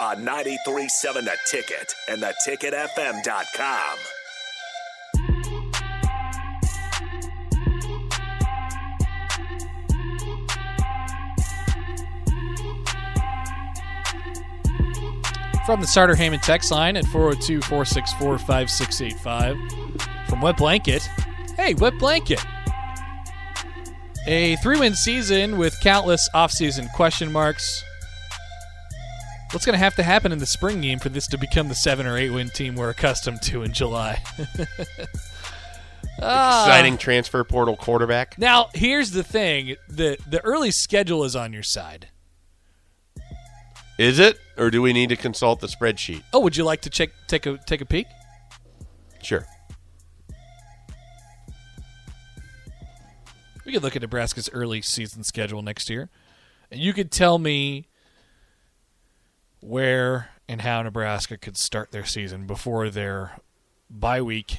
on 93.7 The Ticket and theticketfm.com. From the Starter Heyman text line at 402 464 5685. From Wet Blanket. Hey, Wet Blanket. A three win season with countless offseason question marks. What's going to have to happen in the spring game for this to become the seven or eight win team we're accustomed to in July? Ah. Exciting transfer portal quarterback. Now, here's the thing the, the early schedule is on your side. Is it, or do we need to consult the spreadsheet? Oh, would you like to check take a take a peek? Sure. We could look at Nebraska's early season schedule next year, and you could tell me where and how Nebraska could start their season before their bye week.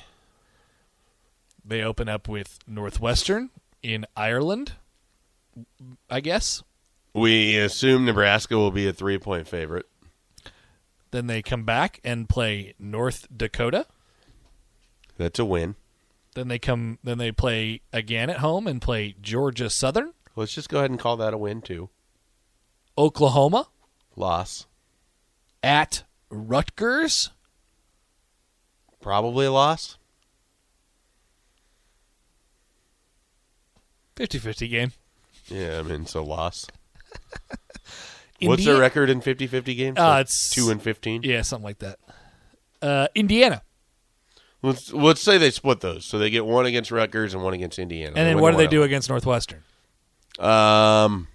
They open up with Northwestern in Ireland, I guess. We assume Nebraska will be a three point favorite. Then they come back and play North Dakota. That's a win. Then they come. Then they play again at home and play Georgia Southern, Let's just go ahead and call that a win, too. Oklahoma Loss. At Rutgers, Probably a loss. 50-50 game. Yeah, I mean, so loss. What's their record in 50 50 games? Uh, Like it's 2 and 15? Yeah, something like that. Uh, Indiana, Let's, let's say they split those. So they get one against Rutgers and one against Indiana. and then win what do they do against Northwestern? them. Um,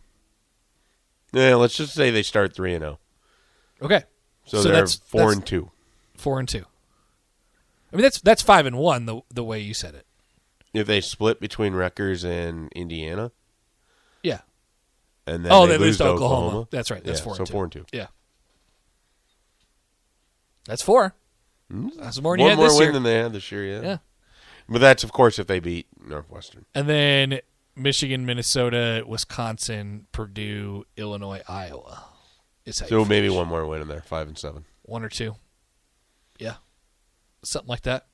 yeah, let's just say they start 3 and 0. Okay, So, they're that's 4 that's and 2. four and two. I mean that's that's five and one the the way you said it. If they split between Rutgers and Indiana, Yeah. and then oh, they, they lose to to Oklahoma. That's right. That's Yeah, four. so and two. 4 and 2. Yeah. That's four. Hmm. That's more than One more win year. than they had this year, yeah. Yeah. But that's, of course, if they beat Northwestern. And then Michigan, Minnesota, Wisconsin, Purdue, Illinois, Iowa. Is how So maybe one more win in there, 5 and 7. one or two. Yeah, something like that.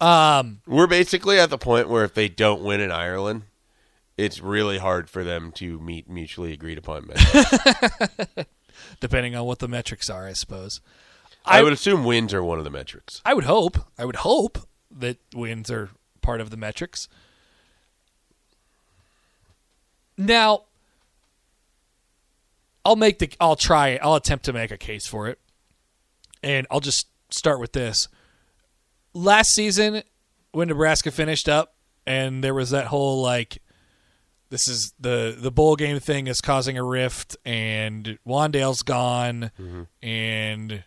Um, We're basically at the point where if they don't win in Ireland, it's really hard for them to meet mutually agreed upon metrics. depending on what the metrics are, I suppose. I, I- would assume wins are one of the metrics. I would hope. I would hope that wins are part of the metrics. Now, I'll make the. I'll try. I'll attempt to make a case for it, and I'll just start with this. Last season, when Nebraska finished up, and there was that whole like, this is the the bowl game thing is causing a rift, and Wan'Dale's gone, mm-hmm. and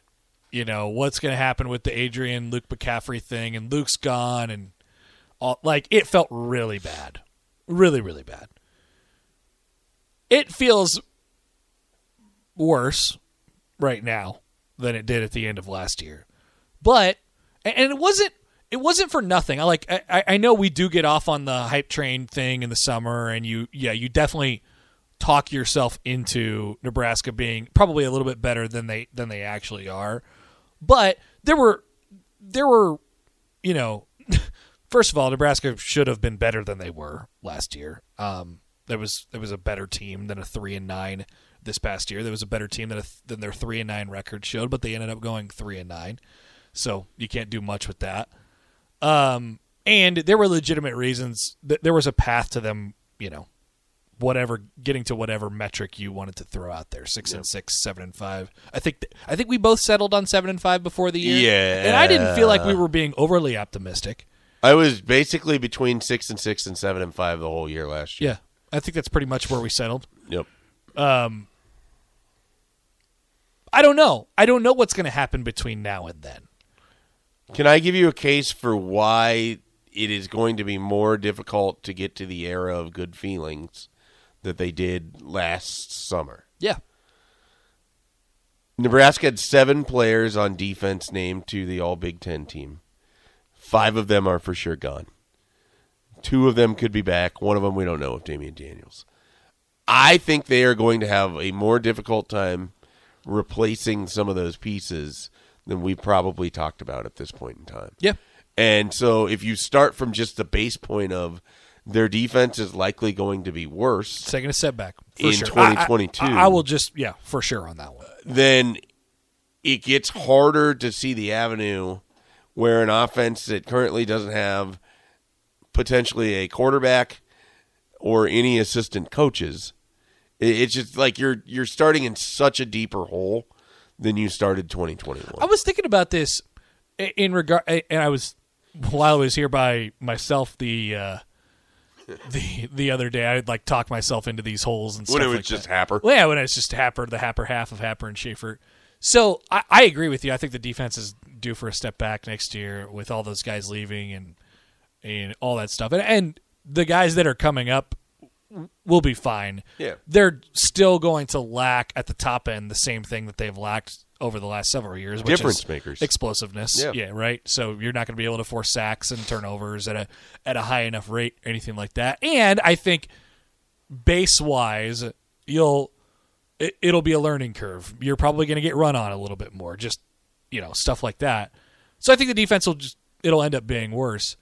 you know what's going to happen with the Adrian Luke McCaffrey thing, and Luke's gone, and all like it felt really bad, really really bad. It feels worse right now than it did at the end of last year, but and it wasn't it wasn't for nothing. I like I, I know we do get off on the hype train thing in the summer, and you yeah you definitely talk yourself into Nebraska being probably a little bit better than they than they actually are. But there were there were you know first of all Nebraska should have been better than they were last year. Um there was there was a better team than a 3 and 9 this past year. There was a better team than a, than their 3 and 9 record showed, but they ended up going 3 and 9. So you can't do much with that. Um and there were legitimate reasons that there was a path to them, you know, whatever getting to whatever metric you wanted to throw out there six and six seven and five i think th- i think we both settled on seven and five before the year Yeah. and i didn't feel like we were being overly optimistic I was basically between 6 and 6 and 7 and 5 the whole year last year. yeah I think that's pretty much where we settled. Yep. Um, I don't know. I don't know what's going to happen between now and then. Can I give you a case for why it is going to be more difficult to get to the era of good feelings that they did last summer? Yeah. Nebraska had seven players on defense named to the All Big Ten team. Five of them are for sure gone. Two of them could be back. One of them we don't know if Damion Daniels. I think they are going to have a more difficult time replacing some of those pieces than we probably talked about at this point in time. Yeah. And so if you start from just the base point of their defense is likely going to be worse, Taking a setback for In sure. 2022. I, I, I will just yeah for sure on that one. then it gets harder to see the avenue where an offense that currently doesn't have potentially a quarterback or any assistant coaches. It's just like you're you're starting in such a deeper hole than you started 2021. I was thinking about this in regard, and I was while I was here by myself the uh, the the other day. I'd like talk myself into these holes and when stuff it was like just that. Happer. Well, yeah, when it's just Happer, the Happer half of Happer and Schaefer. So I, I agree with you. I think the defense is due for a step back next year with all those guys leaving and and all that stuff. And, and the guys that are coming up will be fine. Yeah. They're still going to lack at the top end the same thing that they've lacked over the last several years, which Difference is makers. explosiveness. Yeah. right. So you're not going to be able to force sacks and turnovers at a at a high enough rate, or anything like that. And I think base wise, you'll it, it'll be a learning curve. You're probably going to get run on a little bit more, just you know stuff like that. So I think the defense will just it'll end up being worse.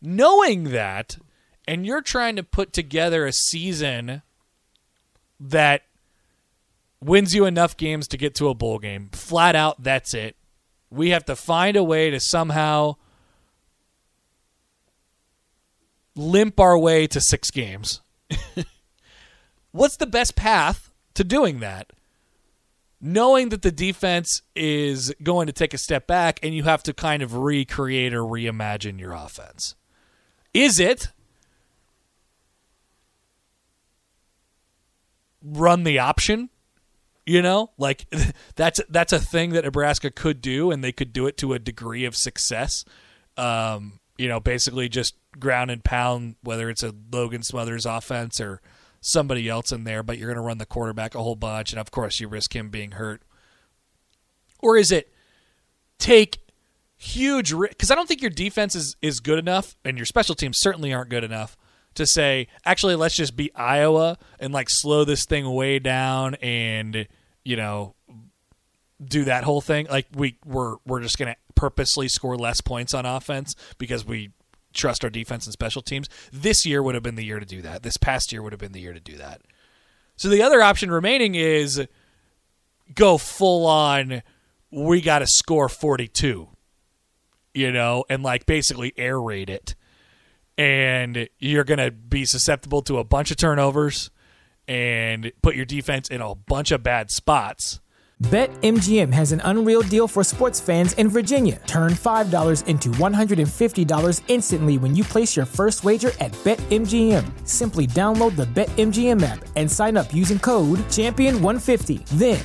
Knowing that, and you're trying to put together a season that wins you enough games to get to a bowl game. Flat out, that's it. We have to find a way to somehow limp our way to six games. What's the best path to doing that? Knowing that the defense is going to take a step back and you have to kind of recreate or reimagine your offense. Is it run the option? You know, like that's that's a thing that Nebraska could do, and they could do it to a degree of success. Um, you know, basically just ground and pound, whether it's a Logan Smothers offense or somebody else in there, but you're going to run the quarterback a whole bunch, and of course you risk him being hurt. Or is it take huge because I don't think your defense is is good enough, and your special teams certainly aren't good enough to say actually let's just beat Iowa and like slow this thing way down and you know do that whole thing. Like we we're we're just to purposely score less points on offense because we trust our defense and special teams. This year would have been the year to do that. This past year would have been the year to do that. So the other option remaining is go full on we got to score 42 you know and like basically air raid it and you're going to be susceptible to a bunch of turnovers and put your defense in a bunch of bad spots. BetMGM has an unreal deal for sports fans in Virginia. Turn $5 into $150 instantly when you place your first wager at BetMGM. Simply download the BetMGM app and sign up using code Champion150. Then,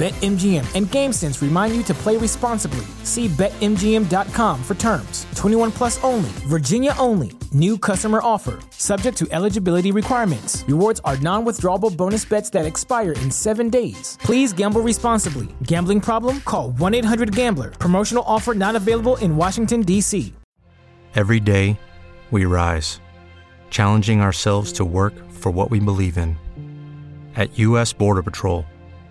BetMGM and GameSense remind you to play responsibly. See BetMGM.com for terms. 21 plus only, Virginia only. New customer offer. Subject to eligibility requirements. Rewards are non withdrawable bonus bets that expire in seven days. Please gamble responsibly. Gambling problem? Call 1 800 Gambler. Promotional offer not available in Washington, D.C. Every day, we rise, challenging ourselves to work for what we believe in. At U.S. Border Patrol,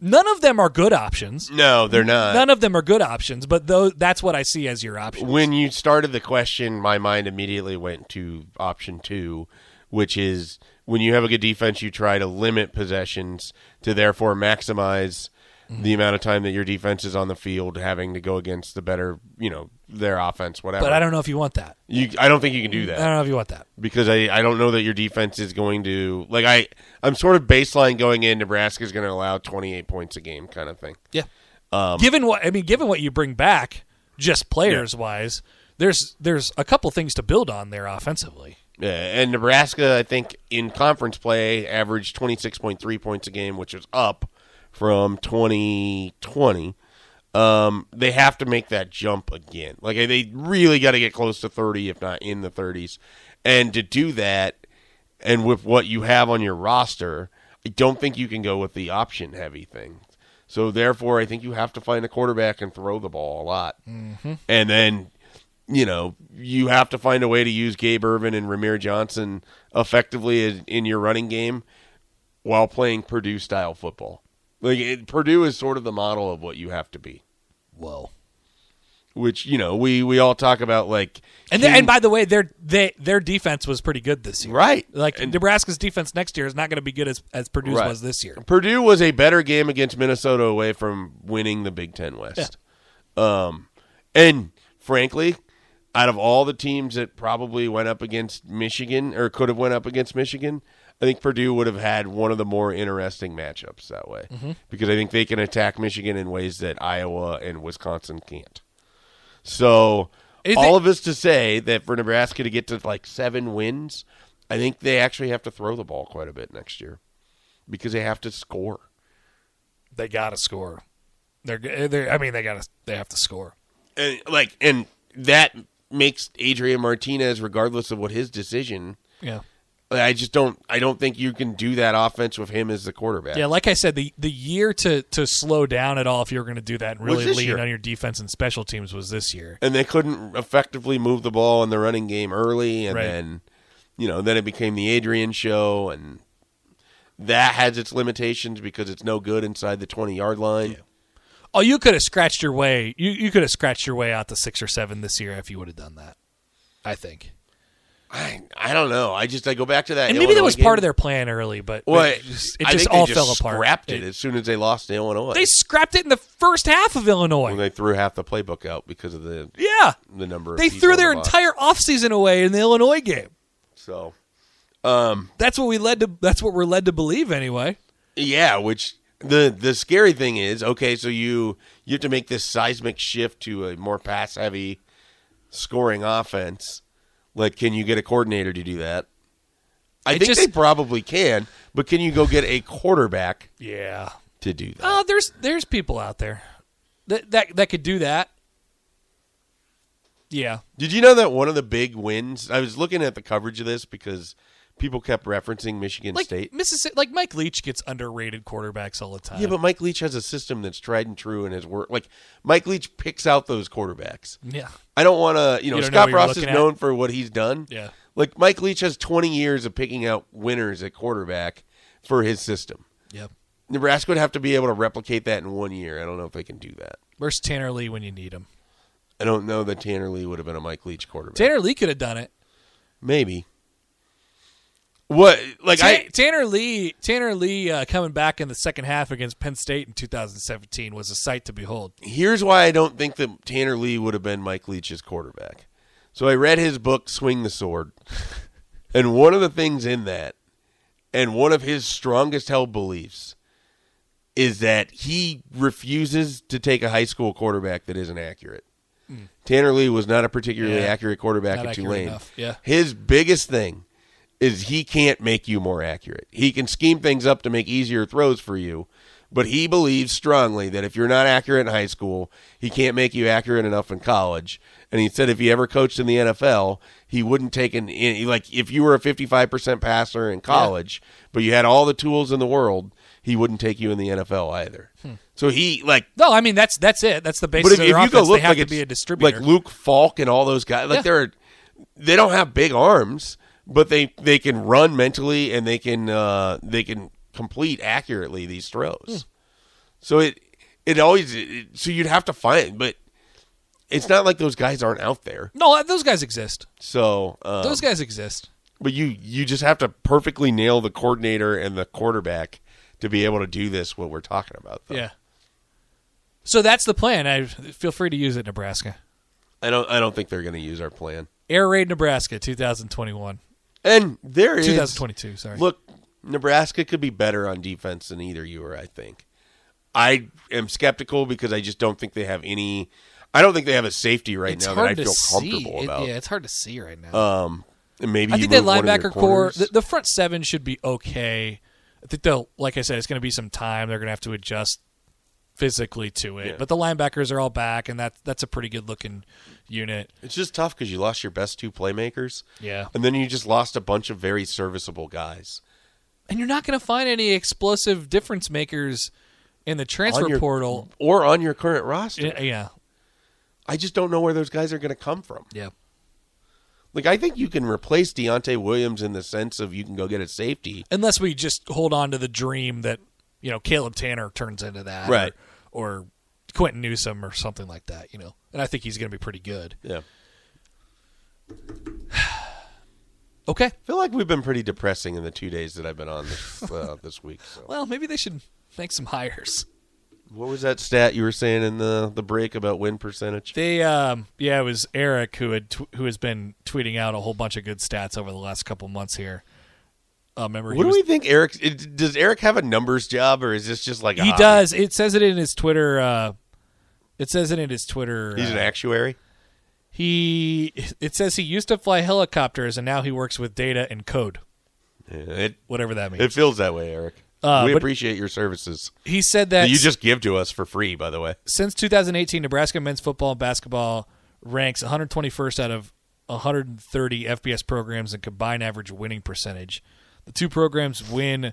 None of them are good options. No, they're not. None of them are good options, but though that's what I see as your options. when you started the question, my mind immediately went to option two, which is when you have a good defense, you try to limit possessions to therefore maximize Mm-hmm. the amount of time that your defense is on the field, having to go against the better, you know, their offense, whatever. but I don't know if you want that. You, I don't think you can do that. I don't know if you want that. because I, I don't know that your defense is going to like I I'm sort of baseline going in. Nebraska's going to allow 28 points a game, kind of thing. Yeah. Um, given what I mean, given what you bring back, just players wise, there's there's a couple things to build on there offensively. Yeah, and Nebraska, I think, in conference play, averaged 26.3 points a game, which is up from 2020. Um, they have to make that jump again. Like, they really got to get close to 30, if not in the 30s. And to do that, and with what you have on your roster, I don't think you can go with the option heavy thing. So, therefore, I think you have to find a quarterback and throw the ball a lot. Mm-hmm. And then you know, you have to find a way to use Gabe Ervin and Rahmir Johnson effectively in- in your running game while playing Purdue style football. Like it, Purdue is sort of the model of what you have to be, Whoa. which you know we we all talk about like And then, King- and by the way, their they, their defense was pretty good this year. right Like And Nebraska's defense next year is not going to be good as as Purdue's Right. was this year. Purdue was a better game against Minnesota away from winning the Big Ten West. Um, and frankly, out of all the teams that probably went up against Michigan or could have went up against Michigan, I think Purdue would have had one of the more interesting matchups that way mm-hmm. because I think they can attack Michigan in ways that Iowa and Wisconsin can't. So Is all it- of this to say that for Nebraska to get to like seven wins, I think they actually have to throw the ball quite a bit next year because they have to score. They got to score. They're, eh, they're I mean they got to they have to score. and like and that makes Adrian Martinez, regardless of what his decision. Yeah. I just don't. I don't think you can do that offense with him as the quarterback. Yeah, like I said, the the year to to slow down at all if you were going to do that and really this lean year. on your defense and special teams was this year. and they couldn't effectively move the ball in the running game early, and Right. then you know then it became the Adrian show, and that has its limitations because it's no good inside the twenty yard line. Oh, you could have scratched your way. You you could have scratched your way out to six or seven this year if you would have done that. I think, I I don't know. I just I go back to that, and maybe that Illinois was part of their plan early, but Well, it just, it just all just fell apart. Scrapped it as soon as they lost to Illinois. They scrapped it in the first half of Illinois. when they threw half the playbook out because of the yeah, the number. They threw their entire offseason away in the Illinois game. So, um, That's what we led to. That's what we're led to believe anyway. yeah. Which the the scary thing is, okay, so you you have to make this seismic shift to a more pass heavy scoring offense. Like, can you get a coordinator to do that? I It think just- they probably can, but can you go get a quarterback Yeah. to do that? Oh, there's there's people out there that that that could do that. Yeah. Did you know that one of the big wins? I was looking at the coverage of this because people kept referencing Michigan Like State. Mississippi, like Mike Leach gets underrated quarterbacks all the time. Yeah, but Mike Leach has a system that's tried and true and has worked. Like Mike Leach picks out those quarterbacks. yeah, I don't want to, you know, You know Scott Frost is at? known for what he's done. Yeah. Like Mike Leach has 20 years of picking out winners at quarterback for his system. yep. Nebraska would have to be able to replicate that in one year. I don't know if they can do that. Where's Tanner Lee when you need him? I don't know that Tanner Lee would have been a Mike Leach quarterback. Tanner Lee could have done it. Maybe. What like Ta- I Tanner Lee, Tanner Lee uh, coming back in the second half against Penn State in 2017 was a sight to behold. here's why I don't think that Tanner Lee would have been Mike Leach's quarterback. So I read his book Swing the Sword. and one of the things in that and one of his strongest held beliefs is that he refuses to take a high school quarterback that isn't accurate. Tanner Lee was not a particularly. Yeah. accurate quarterback at Tulane. enough, yeah. His biggest thing is he can't make you more accurate. He can scheme things up to make easier throws for you, but he believes strongly that if you're not accurate in high school, he can't make you accurate enough in college. And he said if he ever coached in the NFL, he wouldn't take an like if you were a 55% passer in college, but you had all the tools in the world, he wouldn't take you in the NFL either. Hmm. So he like No, I mean that's that's it. That's the but if, of if you go look they have like to be a distributor. like Luke Falk and all those guys, like Yeah. they're they don't have big arms, but they they can run mentally and they can uh, they can complete accurately these throws. Hmm. So it it always it, so you'd have to find, but it's not like those guys aren't out there. no, those guys exist. So um, Those guys exist. but you you just have to perfectly nail the coordinator and the quarterback to be able to do this. What we're talking about, though. Yeah. So that's the plan. I feel free to use it, Nebraska. I don't I don't think they're going to use our plan. Air Raid Nebraska 2021. And there is 2022, sorry. Look, Nebraska could be better on defense than either you or I think. I am skeptical because I just don't think they have any. I don't think they have a safety right it's now that I feel comfortable It- about. yeah, it's hard to see right now. Um, maybe I think that move one of your linebacker core, the, the front seven should be okay. I think they'll, like I said, it's going to be some time. They're going to have to adjust physically to it. Yeah. But the linebackers are all back, and that that's a pretty good looking unit. it's just tough because you lost your best two playmakers. Yeah. and then you just lost a bunch of very serviceable guys. And you're not going to find any explosive difference makers in the transfer your, portal. or on your current roster. Yeah, yeah, I just don't know where those guys are going to come from. yeah. Like I think you can replace Deontai Williams in the sense of you can go get a safety. Unless we just hold on to the dream that you know Caleb Tannor turns into that, or- Right. Or, Quinton Newsome or something like that. You know, and I think he's going to be pretty good. Yeah. Okay. I feel like we've been pretty depressing in the two days that I've been on this uh, this week. So. Well, maybe they should make some hires. What was that stat you were saying in the the break about win percentage? They, um, yeah, it was Eric who had tw- who has been tweeting out a whole bunch of good stats over the last couple months here. Uh, What do was- we think, Eric? it- Does Eric have a numbers job, or is this just like a He hobby? does. It says it in his Twitter. Uh, it says it in his Twitter. He's uh, an actuary. He. It says he used to fly helicopters and now he works with data and code, It whatever that means. it feels that way, Eric. Uh, we appreciate your services he said that that you just give to us for free. By the way, since 2018, Nebraska men's football and basketball ranks 121st out of 130 FBS programs in combined average winning percentage. The two programs win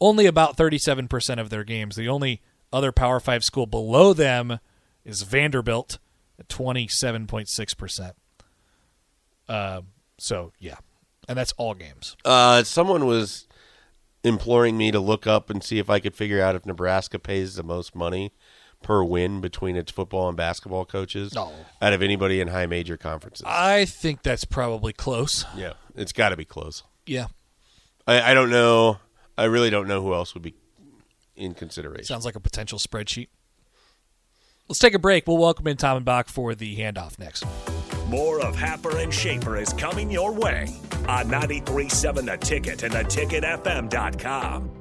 only about 37% of their games. The only other Power 5 school below them is Vanderbilt at 27.6%. Uh, so, yeah. And that's all games. uh, someone was imploring me to look up and see if I could figure out if Nebraska pays the most money per win between its football and basketball coaches No. out of anybody in high major conferences. I think that's probably close. yeah, it's got to be close. Yeah. I, I don't know. I really don't know who else would be in consideration. Sounds like a potential spreadsheet. Let's take a break. We'll welcome in Tom and Bach for the handoff next. More of Happer and Schaefer is coming your way on 93.7 The Ticket and theticketfm.com.